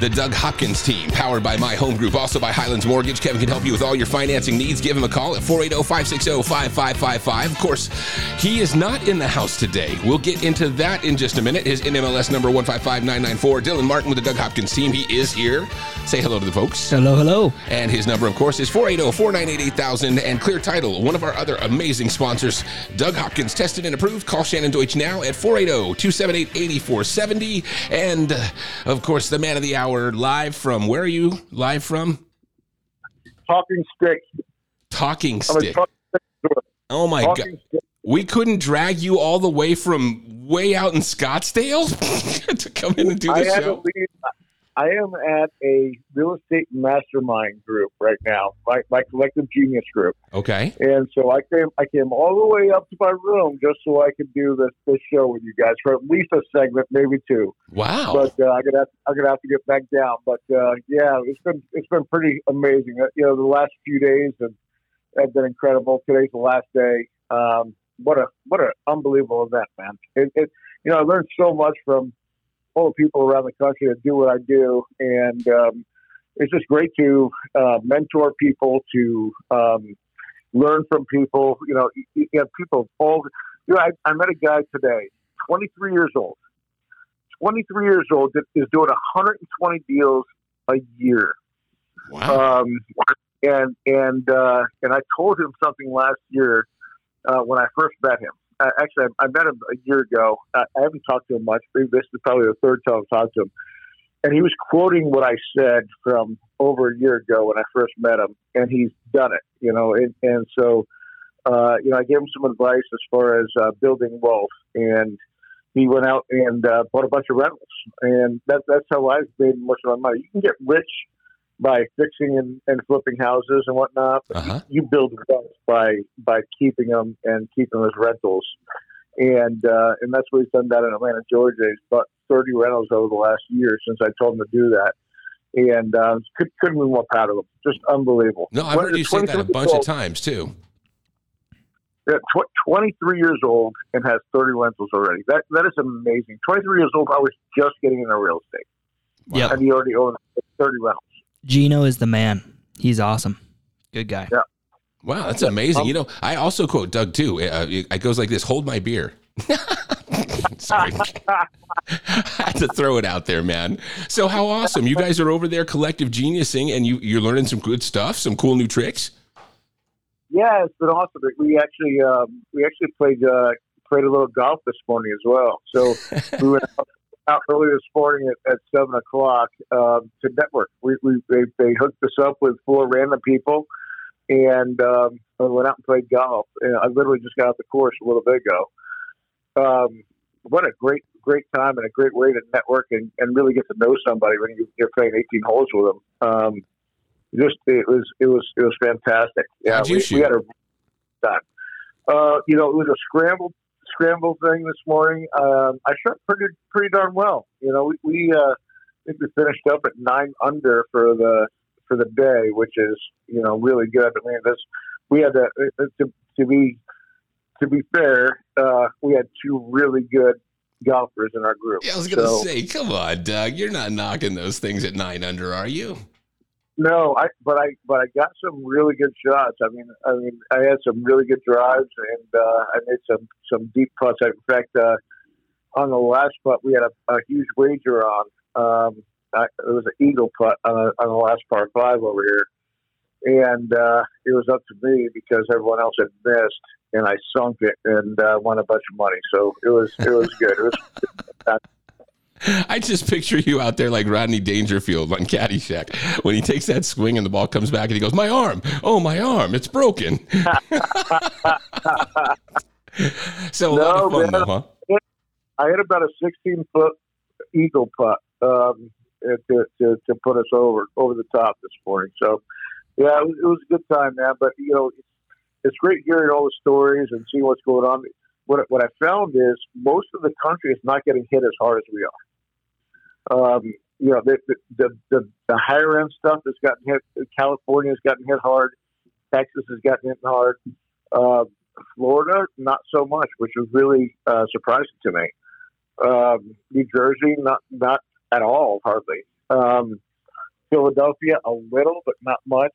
the Doug Hopkins team, powered by My Home Group, also by Highlands Mortgage. Kevin can help you with all your financing needs. Give him a call at 480 560 5555. Of course, he is not in the house today. We'll get into that in just a minute. His NMLS number 155994. Dylan Martin with the Doug Hopkins team. He is here. Say hello to the folks. Hello, hello. And his number, of course, is 480 498 8000. And Clear Title, one of our other amazing sponsors. Doug Hopkins, tested and approved. Call Shannon Deutsch now at 480 278 8470. And, uh, of course, the man of the hour, live from where are you live from? Talking stick. Talking Stick. talking. Oh, my God. Stick. We couldn't drag you all the way from way out in Scottsdale to come in and do the had to show. leave. I am at a real estate mastermind group right now, my, my collective genius group, Okay. and so I came. I came all the way up to my room just so I could do this this show with you guys for at least a segment, maybe two. Wow. But uh, I'm gonna have, I'm gonna have to get back down. But uh, yeah, it's been it's been pretty amazing. Uh, You know, the last few days have, have been incredible. Today's the last day. Um, what a what an unbelievable event, man! It, it, you know, I learned so much from all the people around the country that do what I do, and um, it's just great to uh, mentor people, to um, learn from people. You know, you, you have people of all. You know, I, I met a guy today, 23 years old. 23 years old that is doing 120 deals a year. wow. Um, and and uh, and I told him something last year uh, when I first met him. Uh, actually, I, I met him a year ago. I, I haven't talked to him much. This is probably the third time I've talked to him. And he was quoting what I said from over a year ago when I first met him, and he's done it. You know, and, and so uh, you know, I gave him some advice as far as uh, building wealth, and he went out and uh, bought a bunch of rentals, and that, that's how I've made most of my money. You can get rich by fixing and, and flipping houses and whatnot, but Uh-huh. you build wealth by by keeping them and keeping them as rentals, and uh, and that's what he's done down in Atlanta, Georgia. He's bought thirty rentals over the last year since I told him to do that, and uh, could, couldn't be more proud of him. Just unbelievable. No, I've heard you say that a 23 bunch of times too. yeah, tw- 23 years old and has 30 rentals already. That that is amazing. 23 years old, I was just getting into real estate, Yep. and he already owns 30 rentals. Gino is the man. He's awesome. Good guy. Yeah. Wow, that's amazing. Um, you know, I also quote Doug too. Uh, it it goes like this: "Hold my beer." Sorry, I had to throw it out there, man. So how awesome! You guys are over there, collective geniusing, and you you're learning some good stuff, some cool new tricks. Yeah, it's been awesome. We actually um, we actually played uh, played a little golf this morning as well. So we went out, out early this morning at, at seven o'clock um, to network. We, we they, they hooked us up with four random people, and um, we went out and played golf. And I literally just got off the course a little bit ago. Um, what a great great time and a great way to network and, and really get to know somebody when you, you're playing 18 holes with them. Um, just it was it was it was fantastic. Yeah, we, we had a time. Uh, you know, it was a scramble scramble thing this morning. Um, I shot pretty pretty darn well. You know, we, we uh, I think we finished up at nine under for the for the day, which is you know really good. I mean, this we had to uh, to, to be to be fair, uh, we had two really good golfers in our group. Yeah, I was gonna So- say, come on, Doug, you're not knocking those things at nine under, are you? No, I but I but I got some really good shots. I mean, I mean, I had some really good drives, and uh, I made some some deep putts. In fact, uh, on the last putt, we had a, a huge wager on. Um, I, it was an eagle putt on, a, on the last par five over here, and uh, it was up to me because everyone else had missed, and I sunk it and uh, won a bunch of money. So it was it was good. It was I just picture you out there like Rodney Dangerfield on Caddyshack when he takes that swing and the ball comes back and he goes, "My arm! Oh, my arm! It's broken." so a lot No, of fun, man. though, huh? I hit about a 16 foot eagle putt um, to, to, to put us over over the top this morning. So Yeah, it was, it was a good time, man. But you know, it's, it's great hearing all the stories and seeing what's going on. What what I found is most of the country is not getting hit as hard as we are. Um, you know, the, the the, the higher end stuff has gotten hit. California has gotten hit hard. Texas has gotten hit hard. Uh, Florida, not so much, which was really uh, surprising to me. Um, New Jersey, not not at all, hardly. Um, Philadelphia, a little, but not much.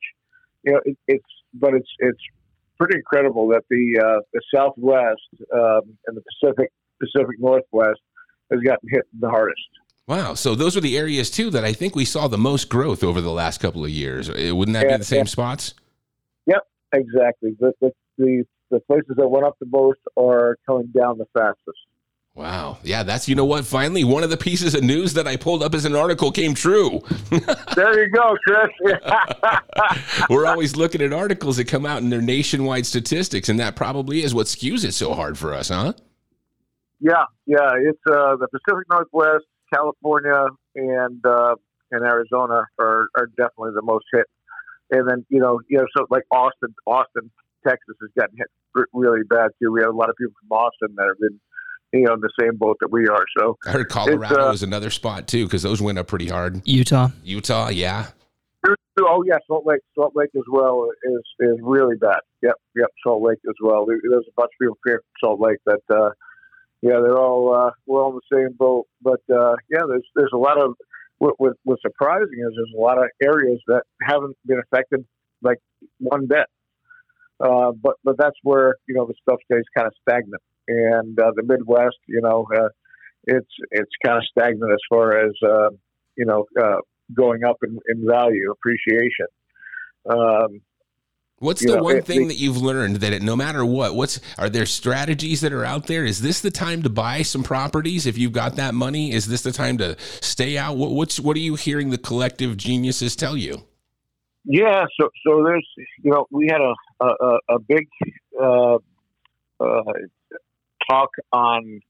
You know, it, it's but it's it's pretty incredible that the uh, the Southwest um, and the Pacific Pacific Northwest has gotten hit the hardest. Wow. So those are the areas too that I think we saw the most growth over the last couple of years. Uh, wouldn't that yeah, be the same yeah. spots? Yep, exactly. The, the, the the places that went up the most are coming down the fastest. Wow. Yeah, that's, you know what? Finally, one of the pieces of news that I pulled up as an article came true. there you go, Chris. We're always looking at articles that come out in their nationwide statistics, and that probably is what skews it so hard for us, huh? Yeah, yeah. It's uh, the Pacific Northwest, California, and uh, and Arizona are, are definitely the most hit. And then, you know, you know, so like Austin, Austin, Texas has gotten hit really bad too. We have a lot of people from Austin that have been you know in the same boat that we are. So I heard Colorado uh, is another spot too because those went up pretty hard. Utah, Utah, yeah. Oh yeah, Salt Lake, Salt Lake as well is is really bad. Yep, yep, Salt Lake as well. There's a bunch of people here from Salt Lake that, uh, yeah, they're all uh, we're all in the same boat. But uh, yeah, there's there's a lot of what, what, what's surprising is there's a lot of areas that haven't been affected like one bit. Uh, but but that's where you know the stuff stays kind of stagnant and uh, the Midwest, you know, uh, it's it's kind of stagnant as far as uh, you know uh, going up in, in value appreciation. Um, What's the know, one it, thing that you've learned that it, no matter what, what's are there strategies that are out there? Is this the time to buy some properties if you've got that money? Is this the time to stay out? What, what's what are you hearing the collective geniuses tell you? Yeah, so so there's you know we had a a, a big uh, uh, talk on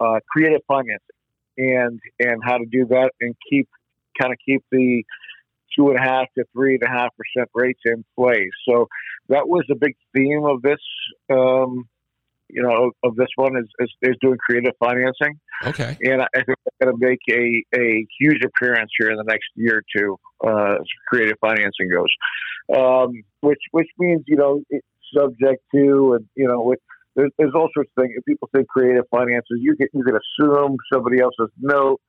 uh, creative financing and and how to do that and keep kind of keep the two and a half to three and a half percent rates in place. So that was a big theme of this. Um, you know, of this one is, is, is, doing creative financing. Okay. And I think it's going to make a, a huge appearance here in the next year or two, uh, as creative financing goes. Um, which, which means, you know, it's subject to, and, you know, with, there's, there's all sorts of things. If people say creative finances, you can you can assume somebody else's note.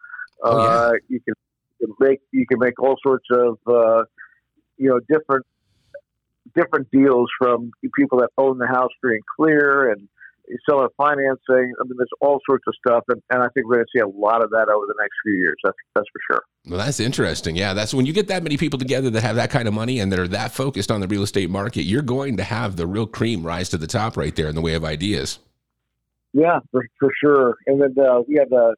Oh, yeah. uh, you can make you can make all sorts of uh, you know different different deals from people that own the house free and clear and seller financing. I mean, there's all sorts of stuff, and, and I think we're going to see a lot of that over the next few years. That's that's for sure. Well, that's interesting. Yeah, that's when you get that many people together that have that kind of money and that are that focused on the real estate market. You're going to have the real cream rise to the top right there in the way of ideas. Yeah, for, for sure. And then uh, we have a,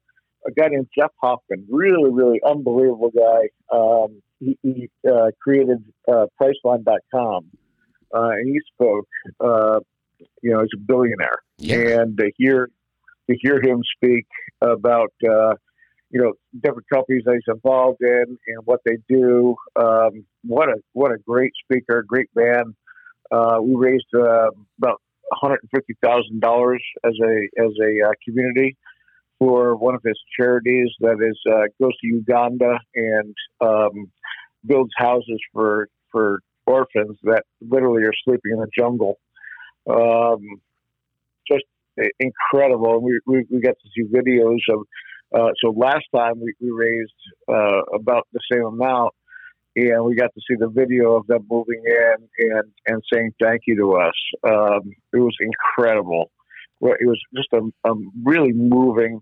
a guy named Jeff Hoffman, really, really unbelievable guy. Um, he, he uh, created uh, Priceline.com, uh, and he spoke. Uh, you know, he's a billionaire, yeah. and to hear to hear him speak about uh, you know different companies that he's involved in and what they do. Um, what a what a great speaker, great man. Uh, we raised uh, about one hundred and fifty thousand dollars as a as a uh, community for one of his charities that is uh, goes to Uganda and um, builds houses for for orphans that literally are sleeping in the jungle um, just incredible. And we, we, we got to see videos of, uh, so last time we, we raised uh, about the same amount and we got to see the video of them moving in and, and saying thank you to us. Um, it was incredible. It was just a, a really moving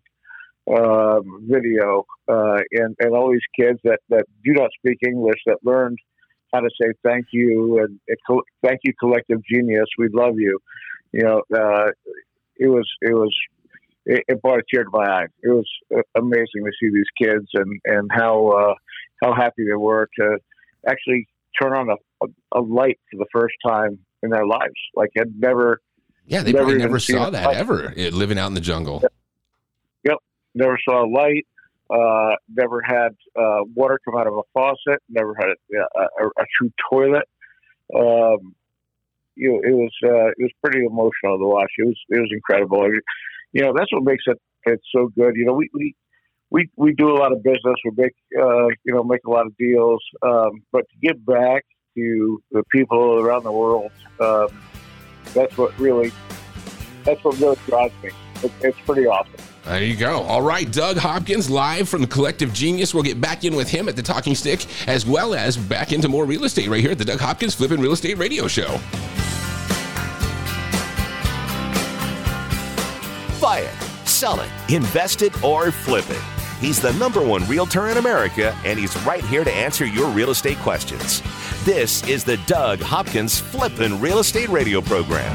um, video, uh, and, and all these kids that, that do not speak English that learned how to say thank you and thank you, collective genius. We love you. You know, uh, it was it was it, it, brought a tear to my eye. It was amazing to see these kids and and how uh, how happy they were to actually turn on a, a, a, light for the first time in their lives. Like had never. Yeah, they never probably never saw that ever living out in the jungle. Yep. Never saw a light uh, never had uh, water come out of a faucet, never had a, a, a, true toilet. um, you know, it was uh, it was pretty emotional to watch. It was it was incredible. You know, that's what makes it it so good. You know, we we we, we do a lot of business. We make uh, you know make a lot of deals, um, but to give back to the people around the world, um, that's what really that's what really drives me. It, it's pretty awesome. There you go. All right, Doug Hopkins live from the Collective Genius. We'll get back in with him at the Talking Stick, as well as back into more real estate right here at the Doug Hopkins Flipping Real Estate Radio Show. Buy it, sell it, invest it, or flip it. He's the number one realtor in America, and he's right here to answer your real estate questions. This is the Doug Hopkins Flippin' Real Estate Radio Program.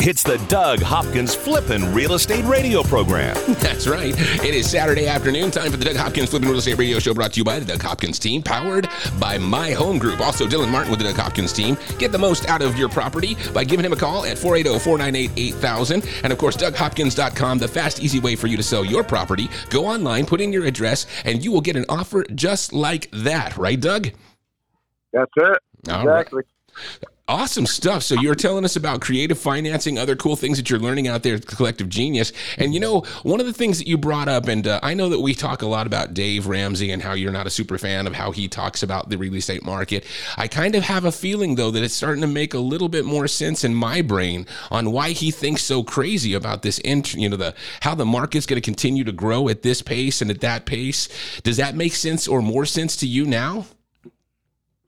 It's the Doug Hopkins Flippin' Real Estate Radio Program. That's right. It is Saturday afternoon, time for the Doug Hopkins Flipping Real Estate Radio Show brought to you by the Doug Hopkins team, powered by My Home Group. Also, Dylan Martin with the Doug Hopkins team. Get the most out of your property by giving him a call at 480 498 8000. And of course, DougHopkins.com, the fast, easy way for you to sell your property. Go online, put in your address, and you will get an offer just like that. Right, Doug? That's it. All right. Awesome stuff. So you're telling us about creative financing, other cool things that you're learning out there at Collective Genius. And you know, one of the things that you brought up, and uh, I know that we talk a lot about Dave Ramsey and how you're not a super fan of how he talks about the real estate market. I kind of have a feeling though that it's starting to make a little bit more sense in my brain on why he thinks so crazy about this. Int- you know, the how the market's going to continue to grow at this pace and at that pace. Does that make sense or more sense to you now?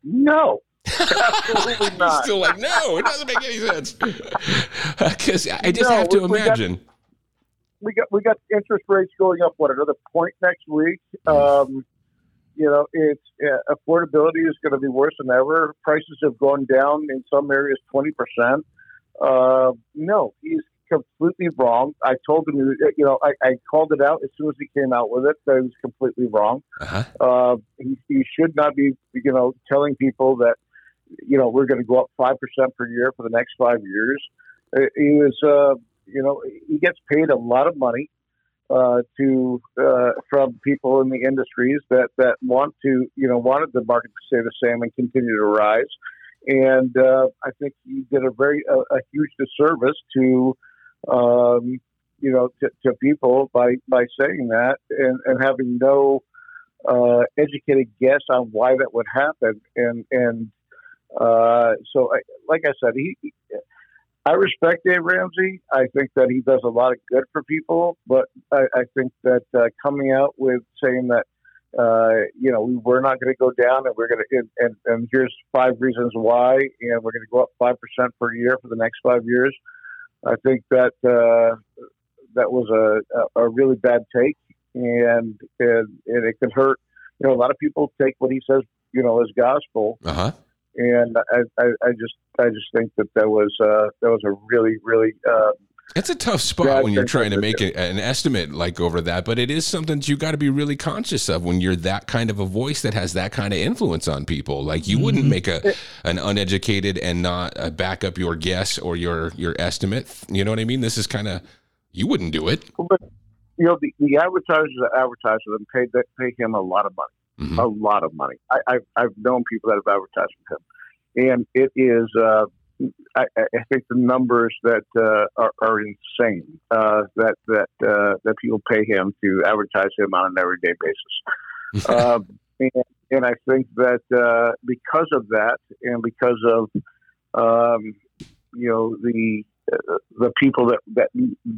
No, absolutely He's not. still like, no, it doesn't make any sense. Because I just No, have to we- imagine. we got we got interest rates going up. What another point next week? Um, you know, it's uh, affordability is going to be worse than ever. Prices have gone down in some areas twenty percent. Uh, no, he's completely wrong. I told him, you know, I, I called it out as soon as he came out with it that he was completely wrong. Uh-huh. Uh, he, he should not be, you know, telling people that, you know, we're going to go up five percent per year for the next five years. Uh, He was, uh, you know, he gets paid a lot of money uh, to uh, from people in the industries that that want to, you know, wanted the market to stay the same and continue to rise. And uh, I think he did a very a, a huge disservice to, um, you know, to, to people by by saying that and, and having no uh, educated guess on why that would happen. And and uh, so, I, like I said, he. I respect Dave Ramsey. I think that he does a lot of good for people, but I, I think that uh, coming out with saying that uh, you know, we we're not going to go down, and we're going to, and, and, and here's five reasons why, and we're going to go up five percent per year for the next five years. I think that uh, that was a, a really bad take, and, and and it can hurt. You know, a lot of people take what he says, you know, as gospel, Uh huh. And I, I, I just I just think that that was uh, that was a really really uh, It's a tough spot when you're trying to make a, an estimate like over that, but it is something that you got to be really conscious of when you're that kind of a voice that has that kind of influence on people. Like you wouldn't make a an uneducated and not uh, back up your guess or your your estimate. You know what I mean? This is kind of you wouldn't do it. But you know, the, the advertisers that advertise with him pay that pay him a lot of money, Mhm. a lot of money. I, I've I've known people that have advertised with him, and it is. Uh, I, I think the numbers that uh, are, are insane. Uh, that that uh, that people pay him to advertise him on an everyday basis. um, and, and I think that uh, because of that, and because of um, you know the uh, the people that that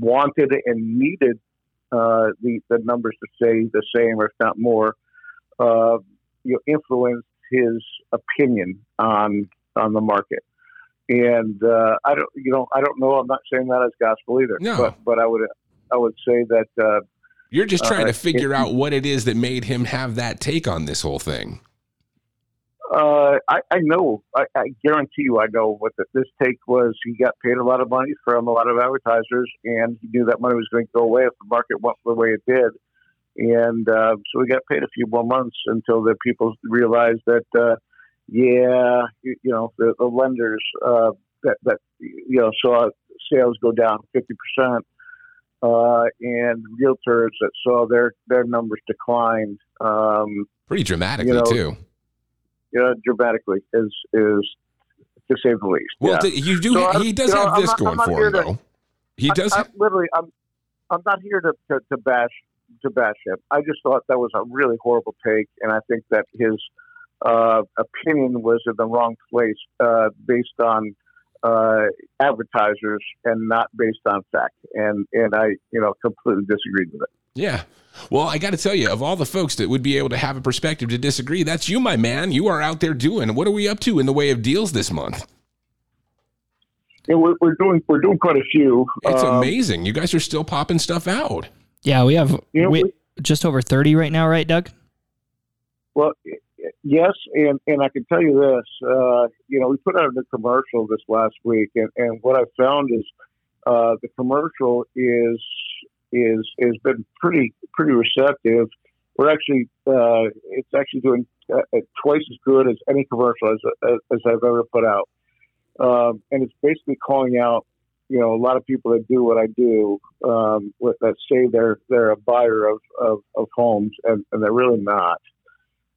wanted and needed uh, the the numbers to stay the same or if not more, uh, you know, influenced his opinion on on the market. And uh, I don't, you know, I don't know. I'm not saying that as gospel either. No. But but I would I would say that uh, You're just trying Uh, to figure if- out what it is that made him have that take on this whole thing. Uh, I, I know. I, I guarantee you, I know what the, this take was. He got paid a lot of money from a lot of advertisers, and he knew that money was going to go away if the market went the way it did. And uh, so we got paid a few more months until the people realized that, uh, yeah, you, you know, the, the lenders uh, that that you know saw sales go down fifty percent, uh, and realtors that saw their their numbers decline. Um, Pretty dramatically You know, too. you know, dramatically is is to say the least. Well, yeah. you do. So he does know, have this not- going for him, to- though. He I- does. I, literally, I'm I'm not here to, to, to bash to bash him. I just thought that was a really horrible take, and I think that his uh, opinion was in the wrong place, uh, based on uh, advertisers and not based on fact. And and I, you know, completely disagreed with it. Yeah. Well, I got to tell you, of all the folks that would be able to have a perspective to disagree, that's you, my man. You are out there doing. What are we up to in the way of deals this month? Yeah, we're, we're doing we're doing quite a few. It's Um, amazing. You guys are still popping stuff out. Yeah, we have You know, we, we- just over 30 right now, right, Doug? Well, yes, and, and I can tell you this. Uh, you know, we put out a new commercial this last week, and, and what I found is uh, the commercial is is has been pretty pretty receptive. We're actually uh, it's actually doing uh, uh, twice as good as any commercial as as, as I've ever put out, um, and it's basically calling out. You know, a lot of people that do what I do, um, with, that say they're they're a buyer of, of, of homes, and, and they're really not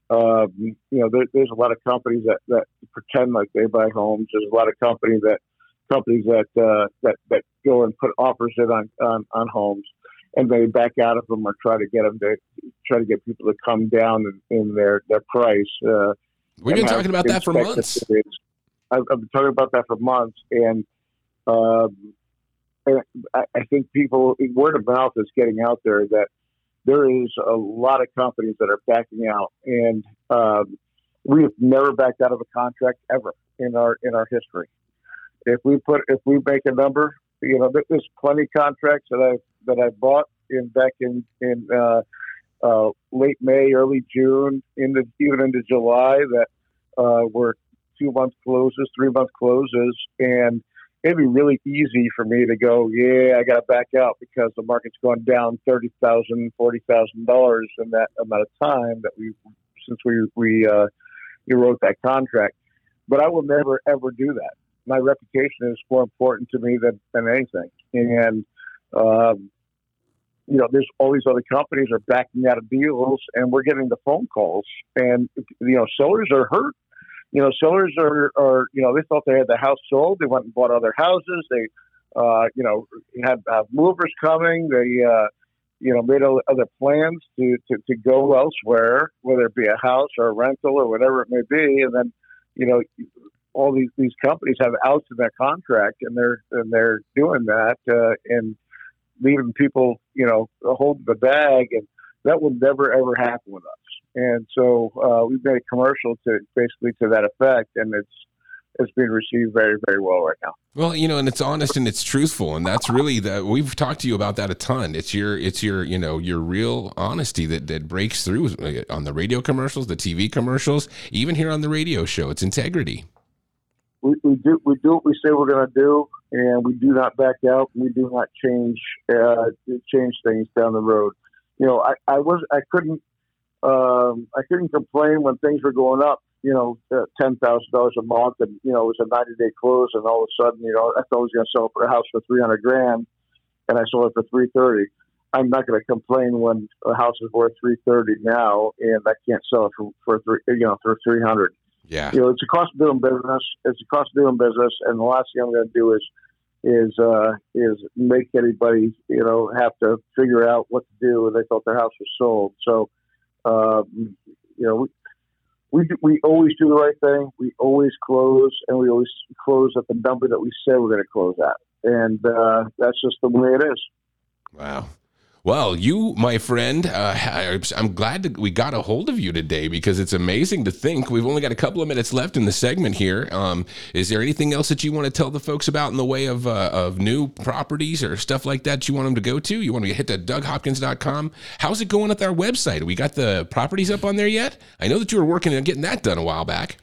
um, you know, there, there's a lot of companies that, that pretend like they buy homes. There's a lot of companies that companies that uh, that that go and put offers in on, on on homes, and they back out of them or try to get them to try to get people to come down in, in their their price. Uh, We've been talking about that for months. I've, I've been talking about that for months, and um, I, think people word of mouth is getting out there that there is a lot of companies that are backing out, and um, we have never backed out of a contract ever in our in our history. If we put if we make a number, you know, there's plenty of contracts that I that I bought in back in in uh, uh, late May, early June, into even into July that uh, were two month closes, three month closes, and it'd be really easy for me to go, yeah, I got to back out because the market's gone down thirty thousand, forty thousand dollars in that amount of time that we since we we uh, we wrote that contract. But I will never ever do that. My reputation is more important to me than than anything, and. Um, you know, there's all these other companies are backing out of deals, and we're getting the phone calls, and you know, sellers are hurt. You know, sellers are, are you know, they thought they had the house sold. They went and bought other houses. They, uh, you know, had uh, movers coming. They, uh, you know, made other plans to, to, to go elsewhere, whether it be a house or a rental or whatever it may be. And then, you know, all these, these companies have outs in their contract and they're, and they're doing that, uh, and leaving people, you know, holding the bag. And that will never, ever happen with us. And so, uh, we've made a commercial to basically to that effect. And it's, it's being received very, very well right now. Well, you know, and it's honest and it's truthful, and that's really the we've talked to you about that a ton. It's your, it's your, you know, your real honesty that that breaks through uh, on the radio commercials, the TV commercials, even here on the radio show. It's integrity. we, we do we do what we say we're going to do, and we do not back out. We do not change uh, change things down the road. You know, I, I was I couldn't um, I couldn't complain when things were going up. You know, uh, ten thousand dollars a month, and you know it was a ninety day close, and all of a sudden, you know, I thought I was going to sell for a house for three hundred grand, and I sold it for three thirty. I'm not going to complain when a house is worth three thirty now, and I can't sell it for for three, you know for three hundred Yeah. you know, it's a cost of doing business. It's a cost of doing business, and the last thing I'm going to do is is uh, is make anybody you know have to figure out what to do when they thought their house was sold. So, um, you know, we we we always do the right thing. We always close, and we always close at the number that we said we're going to close at, and uh, that's just the way it is. Wow. Well, you, my friend, uh, I- I'm glad that we got a hold of you today because it's amazing to think we've only got a couple of minutes left in the segment here. Um, is there anything else that you want to tell the folks about in the way of uh, of new properties or stuff like that you want them to go to? You want to hit the DougHopkins.com? How's it going with our website? We got the properties up on there yet? I know that you were working on getting that done a while back.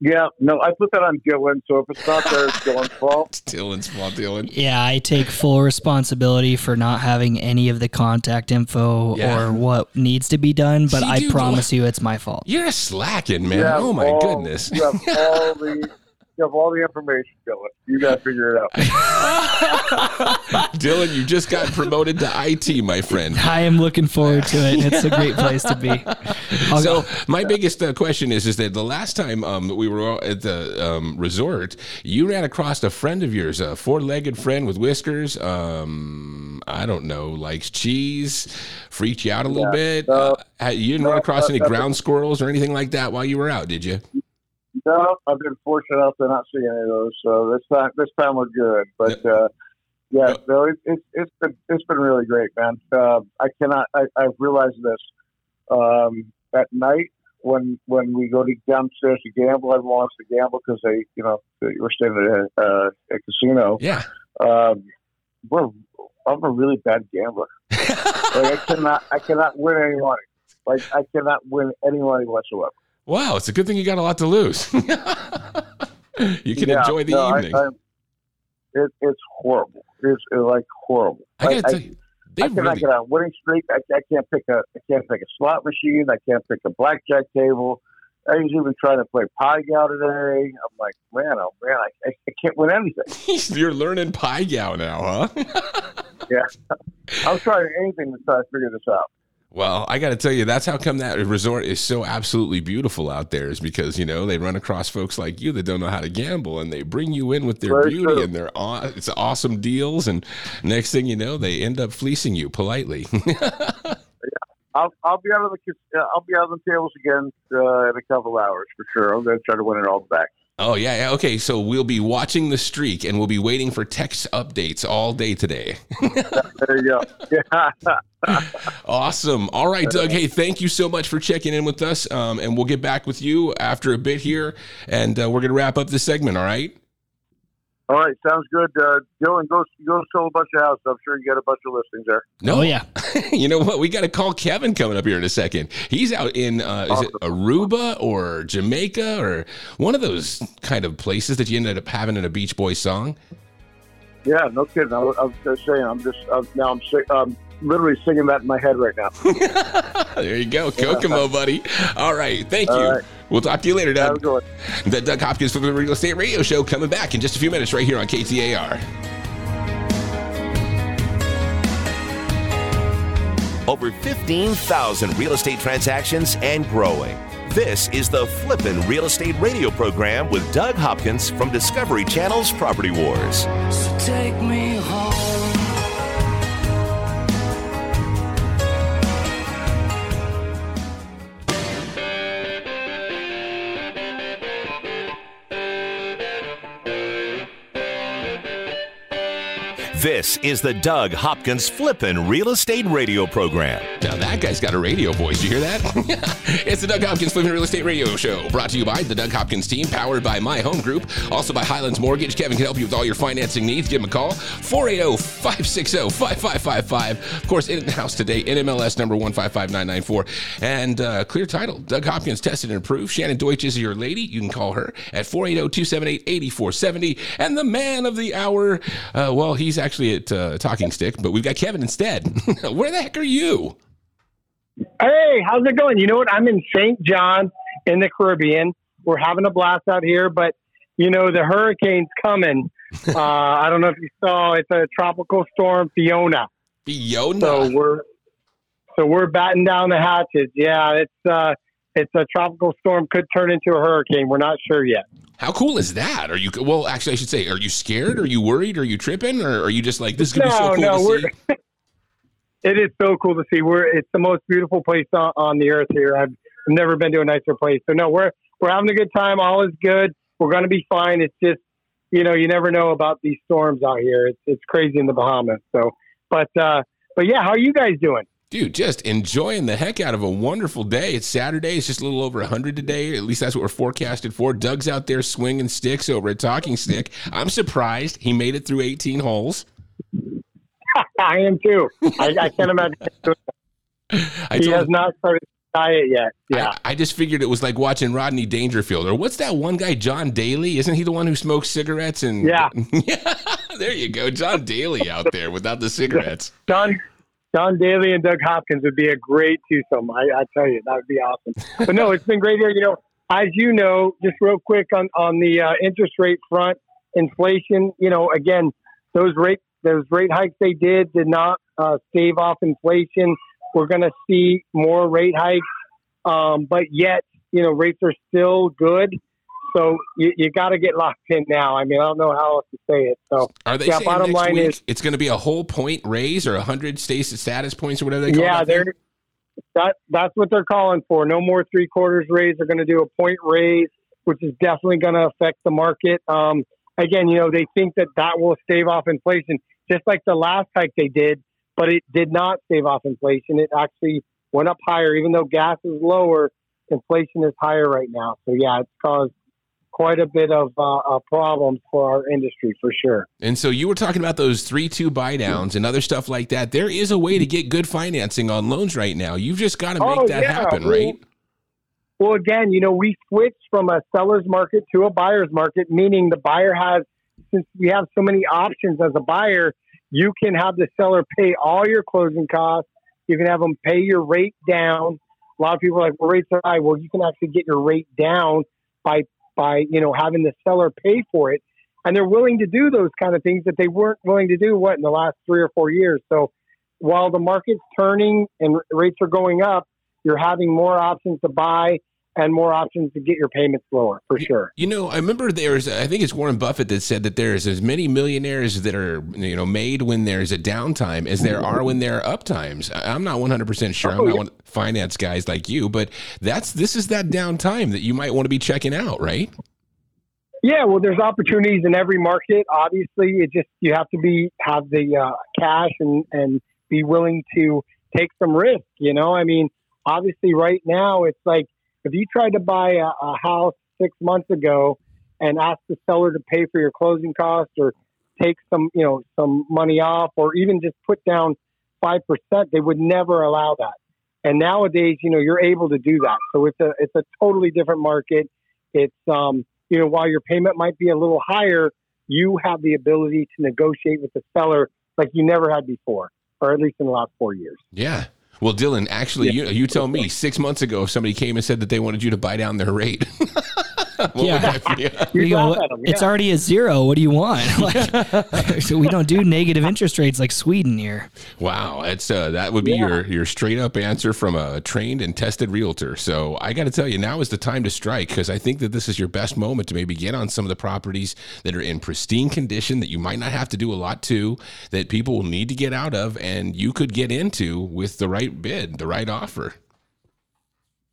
Yeah, no, I put that on Dylan. So if it's not there, it's Dylan's fault. It's Dylan's fault, Dylan. Yeah, I take full responsibility for not having any of the contact info Yeah. or what needs to be done, but See, I dude, promise you it's my fault. You're slacking, man. You Oh my all- goodness. You have all the you have all the information, Dylan. You got to figure it out. Dylan, you just got promoted to IT, my friend. I am looking forward to it. It's a great place to be. I'll So go. my biggest uh, question is is that the last time um, we were at the um, resort, you ran across a friend of yours, a four-legged friend with whiskers. Um, I don't know, likes cheese, freaked you out a little Yeah. bit. No. uh, you didn't No, run across no, any no. ground squirrels or anything like that while you were out, did you? No, I've been fortunate enough to not see any of those. So this time, this time we're good. But uh, yeah, no, it, it, it's been it's been really great, man. Uh, I cannot. I, I've realized this um, at night when when we go to downstairs to gamble. Everyone wants to gamble because they, you know, they- we're staying at a, uh, a casino. Yeah. Um, we're I'm a really bad gambler. like I cannot I cannot win any money. Like I cannot win any money whatsoever. Wow, it's a good thing you got a lot to lose. you can Yeah, enjoy the no, evening. I- it, it's horrible. It's, uh, like horrible. I, gotta I, tell you, they I cannot really. get on a winning streak. I, I can't pick a I can't pick a slot machine. I can't pick a blackjack table. I was even trying to play Pai Gow today. I'm like, man, oh man, I, I, I can't win anything. You're learning Pai Gow now, huh? Yeah, I'm trying anything to try to figure this out. Well, I got to tell you, that's how come that resort is so absolutely beautiful out there is because, you know, they run across folks like you that don't know how to gamble and they bring you in with their Very beauty true. and their aw- it's awesome deals. And next thing you know, they end up fleecing you politely. I'll I'll be out of the uh, I'll be out of the tables again uh, in a couple hours for sure. I'm going to try to win it all back. Oh, yeah, yeah. Okay. So we'll be watching the streak and we'll be waiting for text updates all day today. There you go. Yeah. Awesome. All right, Doug. Hey, thank you so much for checking in with us. Um, and we'll get back with you after a bit here. And uh, we're going to wrap up this segment. All right. All right, sounds good. Uh, Dylan, go go sell a bunch of houses. I'm sure you got a bunch of listings there. No, Oh, yeah. you know what? We got to call Kevin coming up here in a second. He's out in uh, is it Aruba or Jamaica or one of those kind of places that you ended up having in a Beach Boys song. Yeah, no kidding. I, was- I was just saying. I'm just uh, now. I'm sick. I'm literally singing that in my head right now. there you go, Kokomo, buddy. All right, thank you. All right. We'll talk to you later, Have a Doug. good. The Doug Hopkins for the Real Estate Radio Show coming back in just a few minutes right here on KTAR. Over 15,000 real estate transactions and growing. This is the Flippin' Real Estate Radio program with Doug Hopkins from Discovery Channel's Property Wars. So This is the Doug Hopkins Flippin' Real Estate Radio Program. Now that guy's got a radio voice. You hear that? it's the Doug Hopkins Flipping Real Estate Radio Show, brought to you by the Doug Hopkins team, powered by My Home Group, also by Highlands Mortgage. Kevin can help you with all your financing needs. Give him a call, oh, 480-560-5555. Of course, in house today, NMLS number 155994. And uh, clear title, Doug Hopkins tested and approved. Shannon Deutsch is your lady. You can call her at 480-278-8470. And the man of the hour, uh, well, he's actually at uh, Talking Stick, but we've got Kevin instead. Where the heck are you? Hey, how's it going? You know what? I'm in St. John in the Caribbean. We're having a blast out here, but you know the hurricane's coming. uh, I don't know if you saw. It's a tropical storm, Fiona. Fiona. So we're so we're batting down the hatches. Yeah, it's uh, it's a tropical storm. Could turn into a hurricane. We're not sure yet. How cool is that? Are you well? Actually, I should say, are you scared? Are you worried? Are you tripping? Or are you just like this is gonna be so No, cool no, to see? it is so cool to see. We're it's the most beautiful place on, on the earth here. I've never been to a nicer place. So no, we're we're having a good time. All is good. We're going to be fine. It's just you know you never know about these storms out here. It's it's crazy in the Bahamas. So, but uh, but yeah, how are you guys doing? Dude, just enjoying the heck out of a wonderful day. It's Saturday. It's just a little over 100 today. At least that's what we're forecasted for. Doug's out there swinging sticks over a Talking Stick. I'm surprised he made it through 18 holes. I am too. I, I can't imagine. I he has not started diet yet. Yeah. I, I just figured it was like watching Rodney Dangerfield or what's that one guy, John Daly? Isn't he the one who smokes cigarettes and Yeah. yeah, there you go, John Daly out there without the cigarettes. Don Don Daly and Doug Hopkins would be a great twosome. I, I tell you, that would be awesome. But no, it's been great here. You know, as you know, just real quick on on the uh, interest rate front, inflation. You know, again, those rate those rate hikes they did did not uh, stave off inflation. We're going to see more rate hikes, um, but yet, you know, rates are still good. So you, you got to get locked in now. I mean, I don't know how else to say it. So Are they yeah, saying bottom next line week is it's going to be a whole point raise or a 100 status status points or whatever they call it? yeah, they're that that's what they're calling for. No more three quarters raise. They're going to do a point raise, which is definitely going to affect the market. Um, again, you know, they think that that will stave off inflation, just like the last hike they did, but it did not stave off inflation. It actually went up higher, even though gas is lower. Inflation is higher right now. So yeah, it's caused quite a bit of uh, uh, problems for our industry for sure. And so you were talking about those three two buy downs and other stuff like that. There is a way to get good financing on loans right now. You've just got to make Oh, that yeah. happen, right? Well, again, you know, we switched from a seller's market to a buyer's market, meaning the buyer has, since we have so many options as a buyer, you can have the seller pay all your closing costs. You can have them pay your rate down. A lot of people are like, well, rates are high. Well, you can actually get your rate down by, by, you know, having the seller pay for it. And they're willing to do those kind of things that they weren't willing to do, what, in the last three or four years. So while the market's turning and rates are going up, you're having more options to buy and more options to get your payments lower for sure. You know, I remember there's, I think it's Warren Buffett that said that there's as many millionaires that are, you know, made when there's a downtime as there are when there are uptimes. I'm not 100% sure. I'm Oh, not yeah. one finance guys like you, but that's, this is that downtime that you might want to be checking out, right? Yeah, well, there's opportunities in every market. Obviously, it just you have to be have the uh, cash and and be willing to take some risk. You know, I mean, obviously, right now it's like if you tried to buy a, a house six months ago and ask the seller to pay for your closing costs or take some you know some money off or even just put down five percent, they would never allow that. And nowadays, you know, you're able to do that. So it's a it's a totally different market. It's um you know, while your payment might be a little higher, you have the ability to negotiate with the seller like you never had before, or at least in the last four years. Yeah. Well, Dylan, actually, you you tell me six months ago if somebody came and said that they wanted you to buy down their rate. What would Yeah. that be? You go, laugh at 'em, it's yeah. already a zero. What do you want? Like, so we don't do negative interest rates like Sweden here. Wow, it's uh, that would be your your straight up answer from a trained and tested realtor. So I got to tell you, now is the time to strike because I think that this is your best moment to maybe get on some of the properties that are in pristine condition that you might not have to do a lot to, that people will need to get out of, and you could get into with the right bid, the right offer.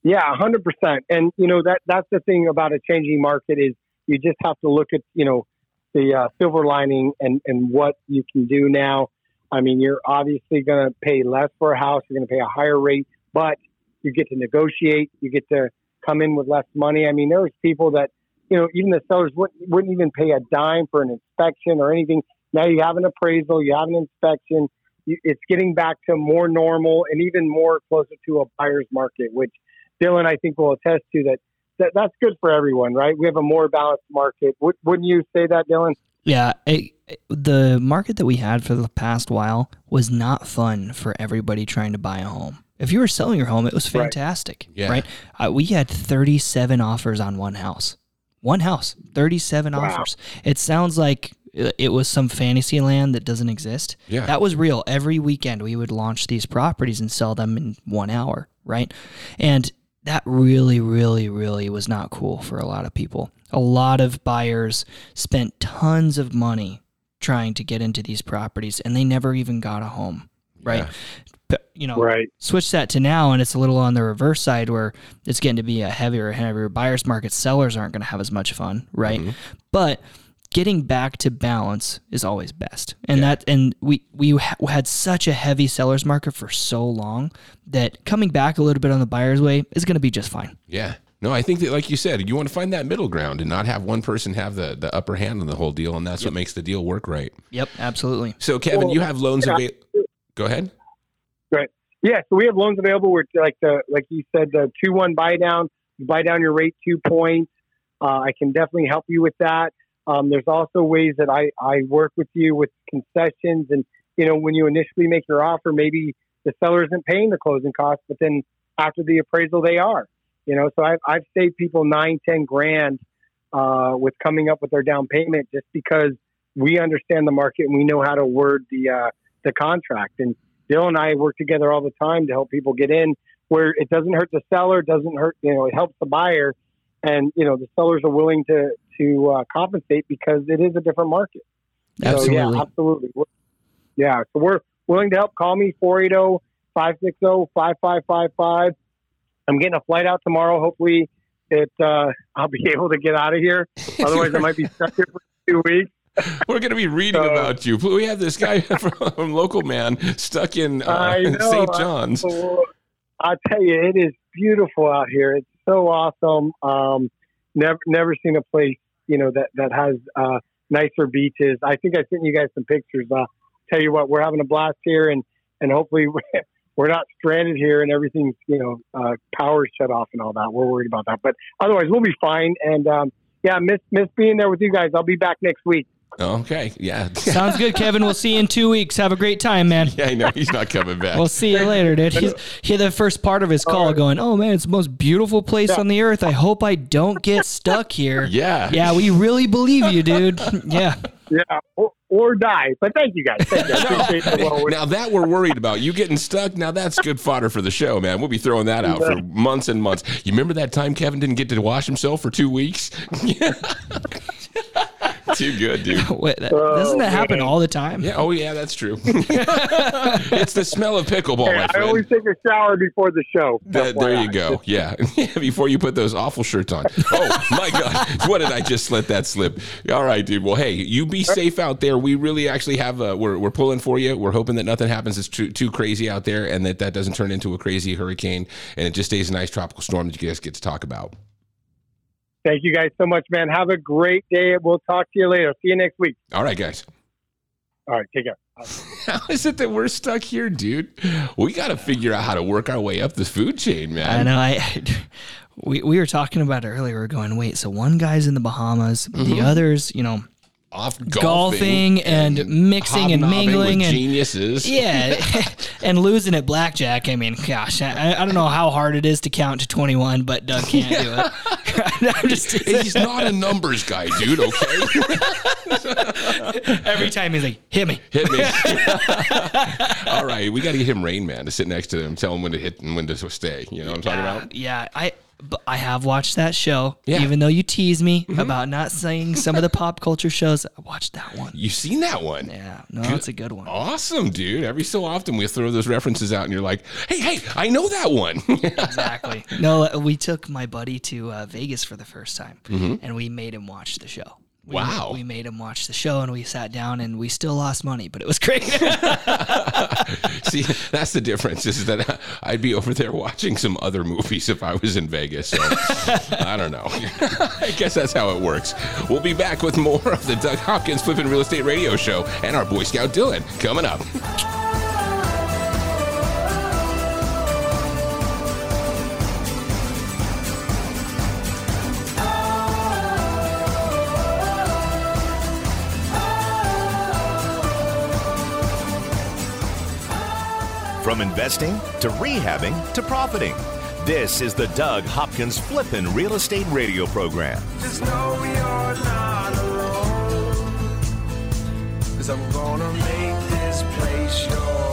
Yeah, hundred percent. And you know that that's the thing about a changing market is you just have to look at you know the uh, silver lining and and what you can do now. I mean, you're obviously going to pay less for a house. You're going to pay a higher rate, but you get to negotiate. You get to come in with less money. I mean, there's people that you know even the sellers wouldn't, wouldn't even pay a dime for an inspection or anything. Now you have an appraisal, you have an inspection. It's getting back to more normal and even more closer to a buyer's market, which Dylan I think will attest to that. That that's good for everyone, right? We have a more balanced market. Would, wouldn't you say that, Dylan? Yeah, it, it- the market that we had for the past while was not fun for everybody trying to buy a home. If you were selling your home, it was Right. fantastic, Yeah. right? Uh, we had 37 offers on one house. One house, 37 Wow. offers. It sounds like uh, it was some fantasy land that doesn't exist. Yeah. That was real. Every weekend we would launch these properties and sell them in one hour, right? And that really, really, really was not cool for a lot of people. A lot of buyers spent tons of money trying to get into these properties and they never even got a home, right? Yeah. You know, Right. switch that to now and it's a little on the reverse side where it's getting to be a heavier and heavier buyer's market sellers aren't going to have as much fun right mm-hmm. but getting back to balance is always best and that and we we ha- had such a heavy sellers market for so long that coming back a little bit on the buyer's way is going to be just fine Yeah. No, I think that, like you said, you want to find that middle ground and not have one person have the, the upper hand on the whole deal, and that's what makes the deal work right. yep absolutely So, Kevin, Well, you have loans yeah. available. Go ahead. Right. Yeah, so we have loans available where, like the like you said, the two one buy down. You buy down your rate two points. Uh, I can definitely help you with that. Um, there's also ways that I I work with you with concessions, and you know when you initially make your offer, maybe the seller isn't paying the closing costs, but then after the appraisal, they are. You know, so I've I've saved people nine ten grand uh, with coming up with their down payment just because we understand the market and we know how to word the uh, the contract and Bill and I work together all the time to help people get in where it doesn't hurt the seller, doesn't hurt, you know, it helps the buyer. And, you know, the sellers are willing to, to uh, compensate because it is a different market. absolutely So, yeah, absolutely. We're- Yeah. So we're willing to help. Call me 480 560 5555. I'm getting a flight out tomorrow. Hopefully it, uh, I'll be able to get out of here. Otherwise I might be stuck here for two weeks. We're going to be reading So- about you. We have this guy from Local Man stuck in, uh, I in St. John's. I'll tell you, it is beautiful out here. It's so awesome. Um, never, never seen a place, you know, that, that has, uh, nicer beaches. I think I sent you guys some pictures. Uh, tell you what, we're having a blast here and, and hopefully we're not stranded here and everything's, you know, uh, power's shut off and all that. We're worried about that, but otherwise we'll be fine. And, um, yeah, miss, miss being there with you guys. I'll be back next week. Okay. Yeah. sounds good kevin we'll see you in two weeks have a great time man yeah, I know. He's not coming back. We'll see you later, dude. He's he the first part of his call going, "Oh man, it's the most beautiful place on the earth. I hope I don't get stuck here." yeah. Yeah, we really believe you, dude. Yeah. Yeah. Or, or die. But thank you guys. Thank you. I appreciate the well. Now that we're worried about you getting stuck, now that's good fodder for the show, man. We'll be throwing that out for months and months. You remember that time Kevin didn't get to wash himself for two weeks? Too good, dude. Wait, that, oh, doesn't that happen all the time? Yeah. Oh, yeah, that's true. it's the smell of pickleball, Hey, my I friend. always take a shower before the show. Th- there you go. Yeah. Before you put those awful shirts on. Oh, my God. What did I just let that slip? All right, dude. Well, hey, you be safe out there. We really actually have, uh, we're, we're pulling for you. We're hoping that nothing happens that's too, too crazy out there and that that doesn't turn into a crazy hurricane and it just stays a nice tropical storm that you guys get to talk about. Thank you guys so much, man. Have a great day. We'll talk to you later. See you next week. All right, guys. All right. Take care. How is it that we're stuck here, dude? We got to figure out how to work our way up this food chain, man. I know. I we we were talking about it earlier. We are going, wait. So one guy's in the Bahamas, the others, you know, Off golfing, Golfing and mixing and mingling and- geniuses. yeah, and losing at blackjack. I mean, gosh, I, I don't know how hard it is to count to twenty one, but Doug can't do it. I'm just He's not a numbers guy, dude. Okay, every time he's like, hit me. hit me. All right, we got to get him Rain Man to sit next to him, tell him when to hit and when to stay. You know what I'm talking about? Yeah, I but I have watched that show. Yeah. Even though you tease me about not saying some of the pop culture shows, I watched that one. You've seen that one? Yeah, no, it's a good one. Awesome, dude. Every so often we throw those references out, and you're like, "Hey, hey, I know that one." Exactly. No, we took my buddy to uh, Vegas for the first time, Mm-hmm. and we made him watch the show. We, Wow. We made him watch the show, and we sat down, and we still lost money, but it was great. See, that's the difference is that I'd be over there watching some other movies if I was in Vegas. So I don't know. I guess that's how it works. We'll be back with more of the Doug Hopkins Flippin' Real Estate Radio Show and our Boy Scout Dylan coming up. From investing to rehabbing to profiting. This is the Doug Hopkins Flippin' Real Estate Radio Program. Just know you're not alone. Cause I'm gonna make this place your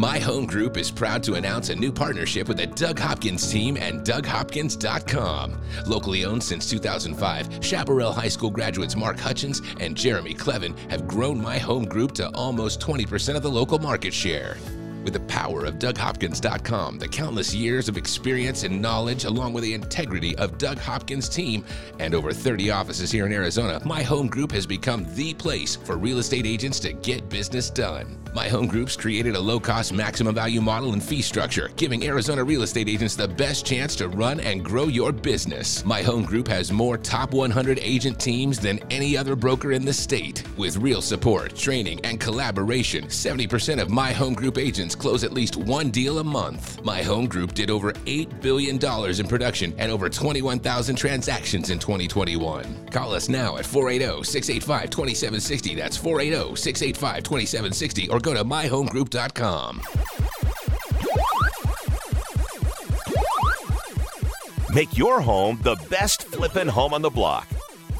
My Home Group is proud to announce a new partnership with the Doug Hopkins team and DougHopkins.com. Locally owned since 2005, Chaparral High School graduates Mark Hutchins and Jeremy Clevin have grown My Home Group to almost 20% of the local market share. With the power of DougHopkins.com, the countless years of experience and knowledge, along with the integrity of Doug Hopkins' team, and over 30 offices here in Arizona, My Home Group has become the place for real estate agents to get business done. My Home Group's created a low cost maximum value model and fee structure, giving Arizona real estate agents the best chance to run and grow your business. My Home Group has more top 100 agent teams than any other broker in the state. With real support, training, and collaboration, 70% of My Home Group agents close at least one deal a month. My Home Group did over $8 billion in production and over 21,000 transactions in 2021. Call us now at 480 685 2760. That's 480 685 2760 or go to myhomegroup.com. Make your home the best flippin' home on the block.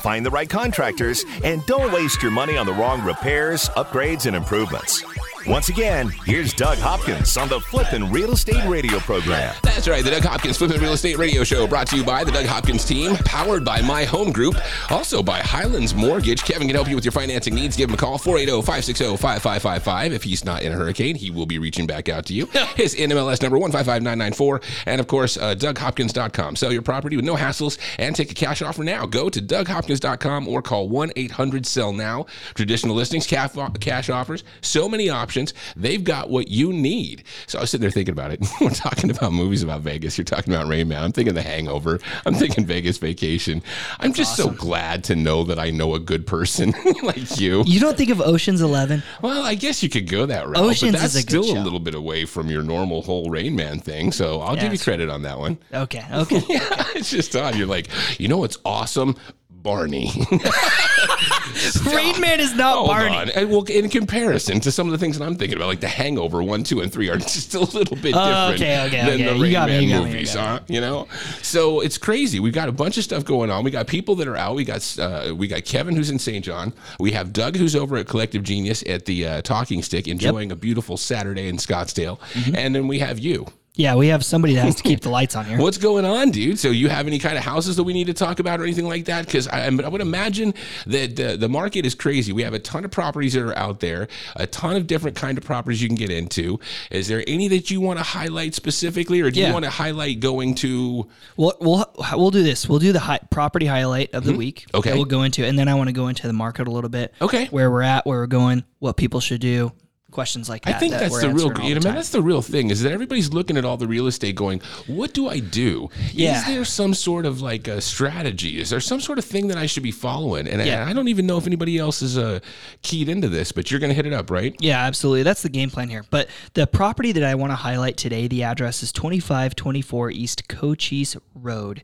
Find the right contractors and don't waste your money on the wrong repairs, upgrades, and improvements. Once again, here's Doug Hopkins on the Flippin' Real Estate Radio program. That's right, the Doug Hopkins Flippin' Real Estate Radio Show brought to you by the Doug Hopkins team, powered by My Home Group, also by Highlands Mortgage. Kevin can help you with your financing needs. Give him a call, 480-560-5555. If he's not in a hurricane, he will be reaching back out to you. His NMLS number, 155994. And of course, uh, DougHopkins.com. Sell your property with no hassles and take a cash offer now. Go to DougHopkins.com or call 1-800-SELL-NOW. Traditional listings, cash cash offers, so many options. They've got what you need. So I was sitting there thinking about it. We're talking about movies about Vegas. You're talking about Rain Man. I'm thinking The Hangover. I'm thinking Vegas Vacation. I'm just so glad to know that I know a good person like you. you don't think of Ocean's Eleven? Well, I guess you could go that route, Oceans but that's is a good still a little bit away from your normal whole Rain Man thing. So I'll give you credit on that one. Okay, okay. Yeah, it's just odd. You're like, you know what's awesome? Barney. Rain Man is not Hold Barney. on. And well, in comparison to some of the things that I'm thinking about, like The Hangover one, two, and three, are just a little bit Oh, different okay, okay, than okay. the You Rain got me, Man you got me, you movies, huh? You know, so it's crazy. We've got a bunch of stuff going on. We got people that are out. We got uh, we got Kevin who's in St. John. We have Doug who's over at Collective Genius at the uh, Talking Stick, enjoying a beautiful Saturday in Scottsdale, Mm-hmm. and then we have you. Yeah, we have somebody that has to keep the lights on here. What's going on, dude? So you have any kind of houses that we need to talk about or anything like that? Because I, I would imagine that the, the market is crazy. We have a ton of properties that are out there, a ton of different kind of properties you can get into. Is there any that you want to highlight specifically, or do you want to highlight going to? We'll, we'll we'll do this. We'll do the hi- property highlight of the week. Mm-hmm. Okay. that we'll go into, and then I want to go into the market a little bit. Okay. Where we're at, where we're going, what people should do, questions like that. I think that that's the real, you know, man, that's the real thing is that everybody's looking at all the real estate going, what do I do? Yeah. Is there some sort of like a strategy? Is there some sort of thing that I should be following? And Yeah. I, I don't even know if anybody else is uh, keyed into this, but you're going to hit it up, right? Yeah, absolutely. That's the game plan here. But the property that I want to highlight today, the address is 2524 East Cochise Road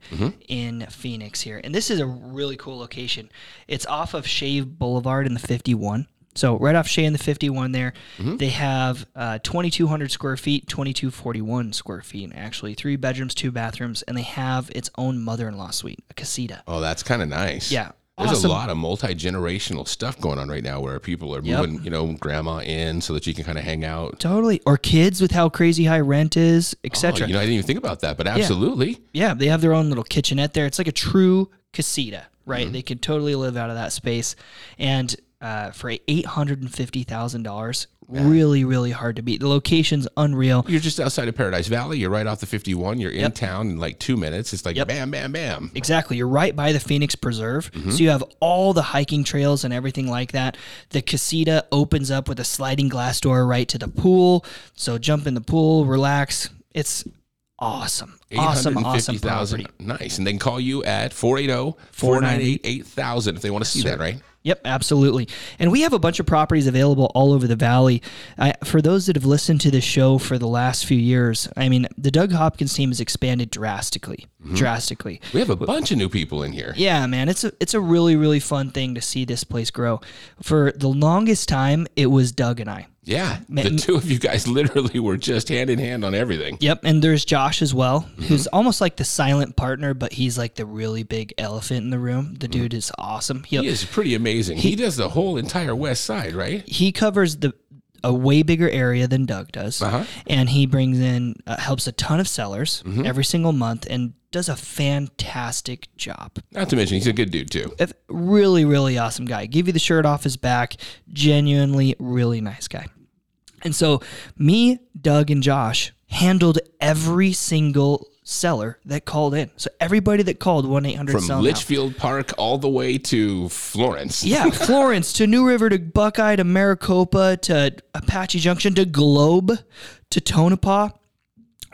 in Phoenix here. And this is a really cool location. It's off of Shea Boulevard in the 51. So right off Shea in the 51 there, they have uh, 2,200 square feet, 2,241 square feet, actually. Three bedrooms, two bathrooms, and they have its own mother-in-law suite, a casita. Oh, that's kind of nice. Yeah. There's Awesome. a lot of multi generational stuff going on right now where people are Yep. moving, you know, grandma in so that you can kind of hang out. Totally. Or kids with how crazy high rent is, Oh, etc. you know, I didn't even think about that, but absolutely. Yeah, they have their own little kitchenette there. It's like a true casita, Mm-hmm. right? They could totally live out of that space. And uh, for eight hundred and fifty thousand dollars, really, really hard to beat. The location's unreal. You're just outside of Paradise Valley. You're right off the 51. You're in Yep. town in like two minutes. It's like Yep. bam, bam, bam. Exactly. You're right by the Phoenix Preserve. Mm-hmm. So you have all the hiking trails and everything like that. The casita opens up with a sliding glass door right to the pool. So jump in the pool, relax. It's awesome. Awesome, awesome 850,000. property. Nice. And they can call you at 480 498 8000 if they want to see that, right? Yep, absolutely. And we have a bunch of properties available all over the valley. I, for those that have listened to this show for the last few years, I mean, the Doug Hopkins team has expanded drastically, mm-hmm. drastically. We have a bunch of new people in here. Yeah, man, it's a it's a really really fun thing to see this place grow. For the longest time, it was Doug and I. Yeah. The two of you guys literally were just hand in hand on everything. Yep, and there's Josh as well, Mm-hmm. who's almost like the silent partner, but he's like the really big elephant in the room. The Mm-hmm. dude is awesome. He'll, He is pretty amazing. He, does the whole entire west side, right? he covers the a way bigger area than Doug does, Uh-huh. and he brings in uh, helps a ton of sellers Mm-hmm. every single month and does a fantastic job. Not to mention, he's a good dude, too. A really really awesome guy. Give you the shirt off his back. Genuinely really nice guy. And so me, Doug, and Josh handled every single seller that called in. So everybody that called one eight hundred From sell now. Litchfield Park all the way to Florence. Yeah, Florence to New River to Buckeye to Maricopa to Apache Junction to Globe to Tonopah.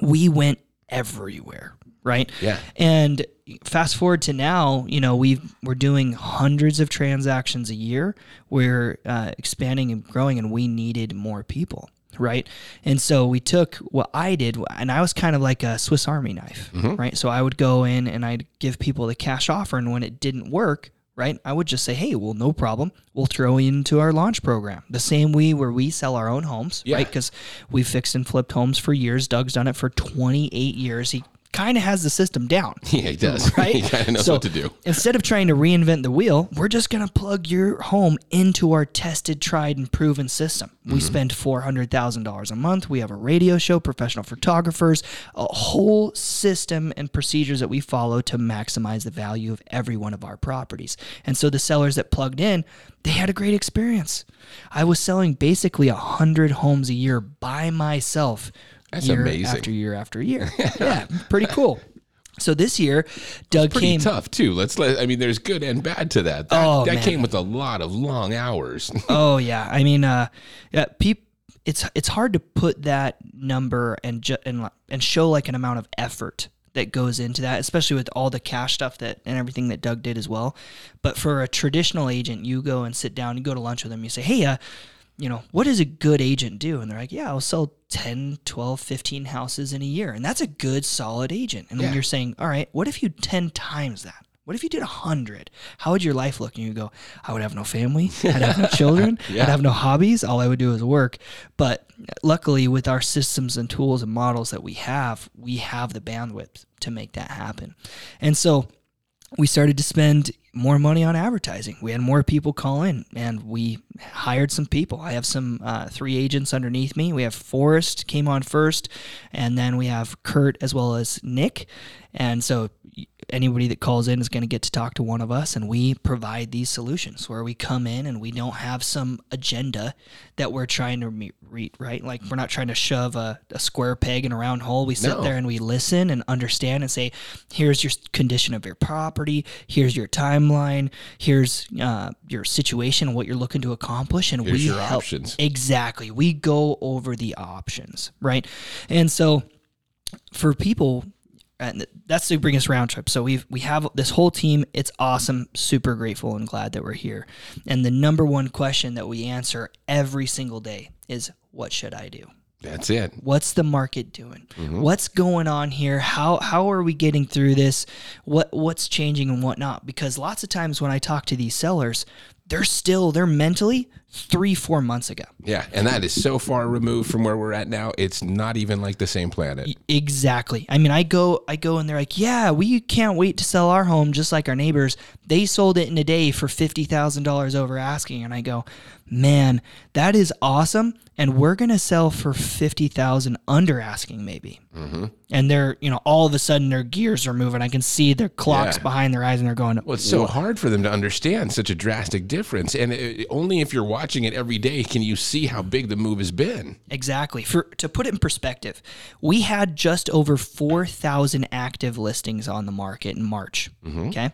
We went everywhere, right? Yeah. And fast forward to now, you know, we we're doing hundreds of transactions a year. We're uh, expanding and growing, and we needed more people. Right. And so we took what I did, and I was kind of like a Swiss Army knife. Right. So I would go in and I'd give people the cash offer. And when it didn't work, right, I would just say, hey, well, no problem. We'll throw you into our launch program. The same way where we sell our own homes, Yeah. right? Because we've fixed and flipped homes for years. Doug's done it for 28 years. He kind of has the system down. Yeah, he does. Right? he kind of knows So, what to do. Instead of trying to reinvent the wheel, we're just going to plug your home into our tested, tried, and proven system. We mm-hmm. spend $400,000 a month. We have a radio show, professional photographers, a whole system and procedures that we follow to maximize the value of every one of our properties. And so the sellers that plugged in, they had a great experience. I was selling basically 100 homes a year by myself. That's year amazing. After year after year. yeah, pretty cool. So this year, Doug Pretty came. tough too. Let's let. I mean, there's good and bad to that. That, Oh, that man. came with a lot of long hours. Oh yeah, I mean, uh, yeah, peop, It's it's hard to put that number and ju- and and show like an amount of effort that goes into that, especially with all the cash stuff that and everything that Doug did as well. But for a traditional agent, you go and sit down, you go to lunch with them, you say, "Hey, uh, you know, what does a good agent do?" And they're like, "Yeah, I'll sell 10, 12, 15 houses in a year." And that's a good solid agent. And Yeah. when you're saying, "All right, what if you 10 times that?" What if you did a hundred? How would your life look? And you go, I would have no family. I'd have no children. Yeah. I'd have no hobbies. All I would do is work. But luckily, with our systems and tools and models that we have, we have the bandwidth to make that happen. And so we started to spend more money on advertising. We had more people call in, and we hired some people. I have some uh, three agents underneath me. We have Forrest came on first, and then we have Kurt as well as Nick. And so anybody that calls in is going to get to talk to one of us, and we provide these solutions where we come in and we don't have some agenda that we're trying to meet, read, right? Like we're not trying to shove a, a square peg in a round hole. We sit No. there and we listen and understand and say, here's your condition of your property, here's your timeline. Here's uh, your situation, what you're looking to accomplish, and Here's we help options. exactly. We go over the options, right? And so for people and that's to bring us round trip. So we've we have this whole team. It's awesome. Super grateful and glad that we're here. And the number one question that we answer every single day is what should I do? That's it. What's the market doing? Mm-hmm. What's going on here? How how are we getting through this? What what's changing and whatnot? Because lots of times when I talk to these sellers, they're still they're mentally three four months ago. Yeah, and that is so far removed from where we're at now. It's not even like the same planet. Exactly. I mean, I go, I go, and they're like, "Yeah, we can't wait to sell our home, just like our neighbors. They sold it in a day for fifty thousand dollars over asking." And I go, "Man, that is awesome." And we're gonna sell for fifty thousand under asking, maybe. Mm-hmm. And they're, you know, all of a sudden their gears are moving. I can see their clocks Yeah. behind their eyes, and they're going, Well, it's so hard for them to understand such a drastic difference, and it, only if you're watching it every day can you see how big the move has been. Exactly. For to put it in perspective, we had just over 4,000 active listings on the market in March. Mm-hmm. Okay?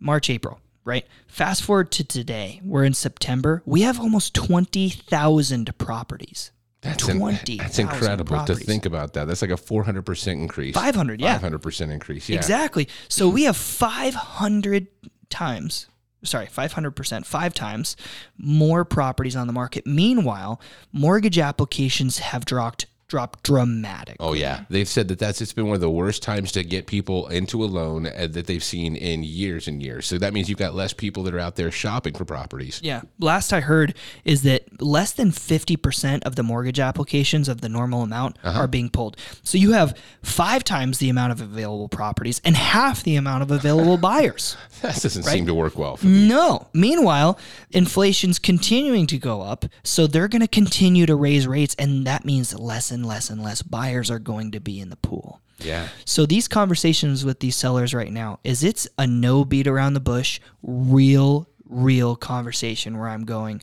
March, April, right? Fast forward to today. We're in September. We have almost 20,000 properties. That's in- that's incredible properties. to think about that. That's like a 400% increase. 500, yeah. 500% increase. Yeah. Exactly. So we have 500 times, sorry, 500%, five times more properties on the market. Meanwhile, mortgage applications have dropped dropped dramatically. Oh yeah, they've said that that's it's been one of the worst times to get people into a loan uh, that they've seen in years and years. So that means you've got less people that are out there shopping for properties. Yeah. Last I heard is that less than 50% of the mortgage applications of the normal amount Uh-huh. are being pulled. So you have five times the amount of available properties and half the amount of available buyers. That doesn't seem to work well. No. Meanwhile, inflation's continuing to go up. So they're going to continue to raise rates. And that means less and less and less buyers are going to be in the pool. Yeah. So these conversations with these sellers right now is it's a no beat around the bush, real, real conversation where I'm going,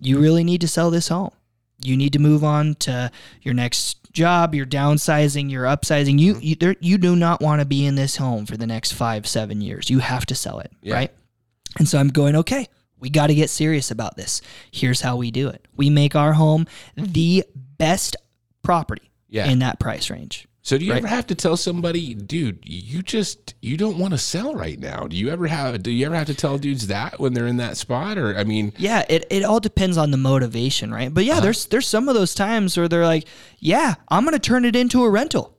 you really need to sell this home. You need to move on to your next job. You're downsizing. You're upsizing. You mm-hmm. you, there, you do not want to be in this home for the next five seven years. You have to sell it, Yeah. right? And so I'm going, okay, we got to get serious about this. Here's how we do it. We make our home mm-hmm. the best property Yeah. in that price range. So do you Right. ever have to tell somebody, dude, you just you don't want to sell right now? Do you ever have do you ever have to tell dudes that when they're in that spot or I mean, Yeah, it, it all depends on the motivation, right? But yeah, uh-huh. there's there's some of those times where they're like, yeah, I'm gonna turn it into a rental.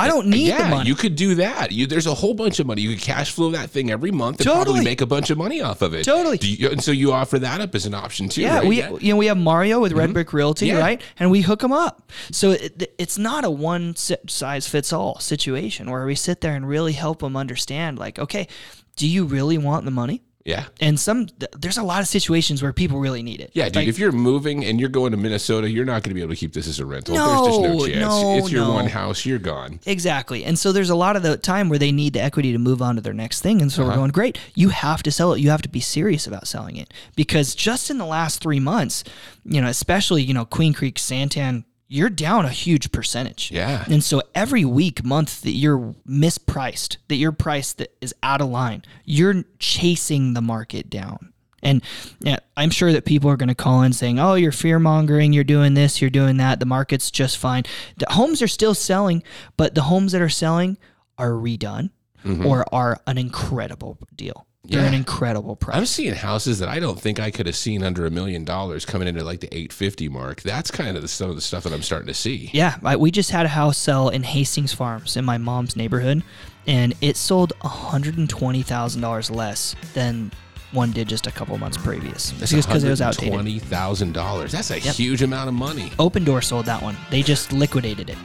I don't need yeah, the money. you could do that. You there's a whole bunch of money. You could cash flow that thing every month and probably Totally. make a bunch of money off of it. Totally. Do you, and so you offer that up as an option too, yeah, right? we you know we have Mario with Red mm-hmm. Brick Realty, Yeah. right? And we hook them up. So it, it's not a one size fits all situation where we sit there and really help them understand, like, okay, do you really want the money? Yeah. And some there's a lot of situations where people really need it. Yeah, dude. Like, if you're moving and you're going to Minnesota, you're not going to be able to keep this as a rental. No, There's just no chance. no, it's your no. one house. You're gone. Exactly. And so there's a lot of the time where they need the equity to move on to their next thing. And so Uh-huh. we're going, great, you have to sell it. You have to be serious about selling it. Because just in the last three months, you know, especially, you know, Queen Creek, Santan, you're down a huge percentage. Yeah. And so every week, month that you're mispriced, that your price that is out of line, you're chasing the market down. And yeah, I'm sure that people are going to call in saying, "Oh, you're fear mongering. You're doing this. You're doing that. The market's just fine." The homes are still selling, but the homes that are selling are redone mm-hmm. or are an incredible deal. They're an Mm-hmm. Incredible price. I'm seeing houses that I don't think I could have seen under a million dollars coming into like the 850 mark. That's kind of the, some of the stuff that I'm starting to see. Yeah, I, we just had a house sell in Hastings Farms in my mom's neighborhood, and it sold $120,000 less than one did just a couple months previous. That's just because it was outdated. Twenty thousand dollars. That's a huge amount of money. Opendoor sold that one. They just liquidated it.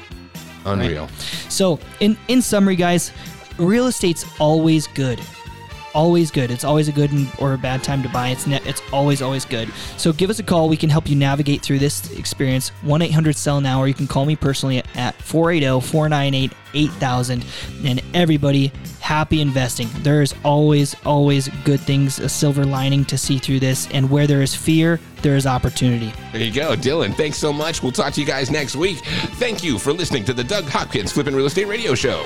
Unreal. So, in in summary, guys, real estate's always good. Always good. It's always a good or a bad time to buy. It's ne- it's always always good. So give us a call. We can help you navigate through this experience. One eight hundred sell now, or you can call me personally at 480-498-8000. And everybody, happy investing. There is always always good things, a silver lining to see through this. And where there is fear, there is opportunity. There you go, Dylan. Thanks so much. We'll talk to you guys next week. Thank you for listening to the Doug Hopkins Flippin' Real Estate Radio Show.